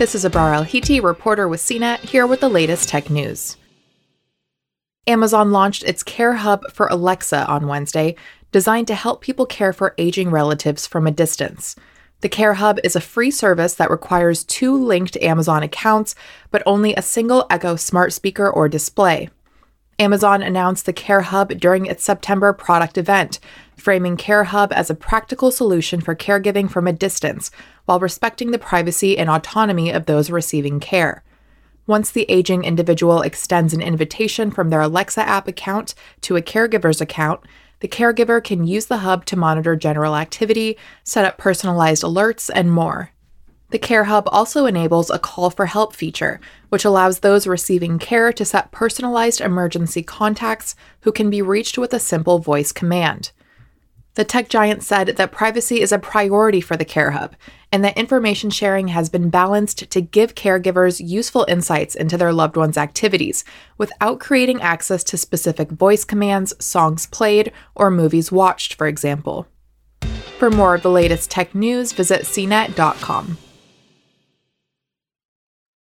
This is Abrar Al-Heeti, reporter with CNET, here with the latest tech news. Amazon launched its Care Hub for Alexa on Wednesday, designed to help people care for aging relatives from a distance. The Care Hub is a free service that requires two linked Amazon accounts, but only a single Echo smart speaker or display. Amazon announced the Care Hub during its September product event, framing Care Hub as a practical solution for caregiving from a distance while respecting the privacy and autonomy of those receiving care. Once the aging individual extends an invitation from their Alexa app account to a caregiver's account, the caregiver can use the hub to monitor general activity, set up personalized alerts, and more. The Care Hub also enables a call for help feature, which allows those receiving care to set personalized emergency contacts who can be reached with a simple voice command. The tech giant said that privacy is a priority for the Care Hub and that information sharing has been balanced to give caregivers useful insights into their loved ones' activities without creating access to specific voice commands, songs played, or movies watched, for example. For more of the latest tech news, visit cnet.com.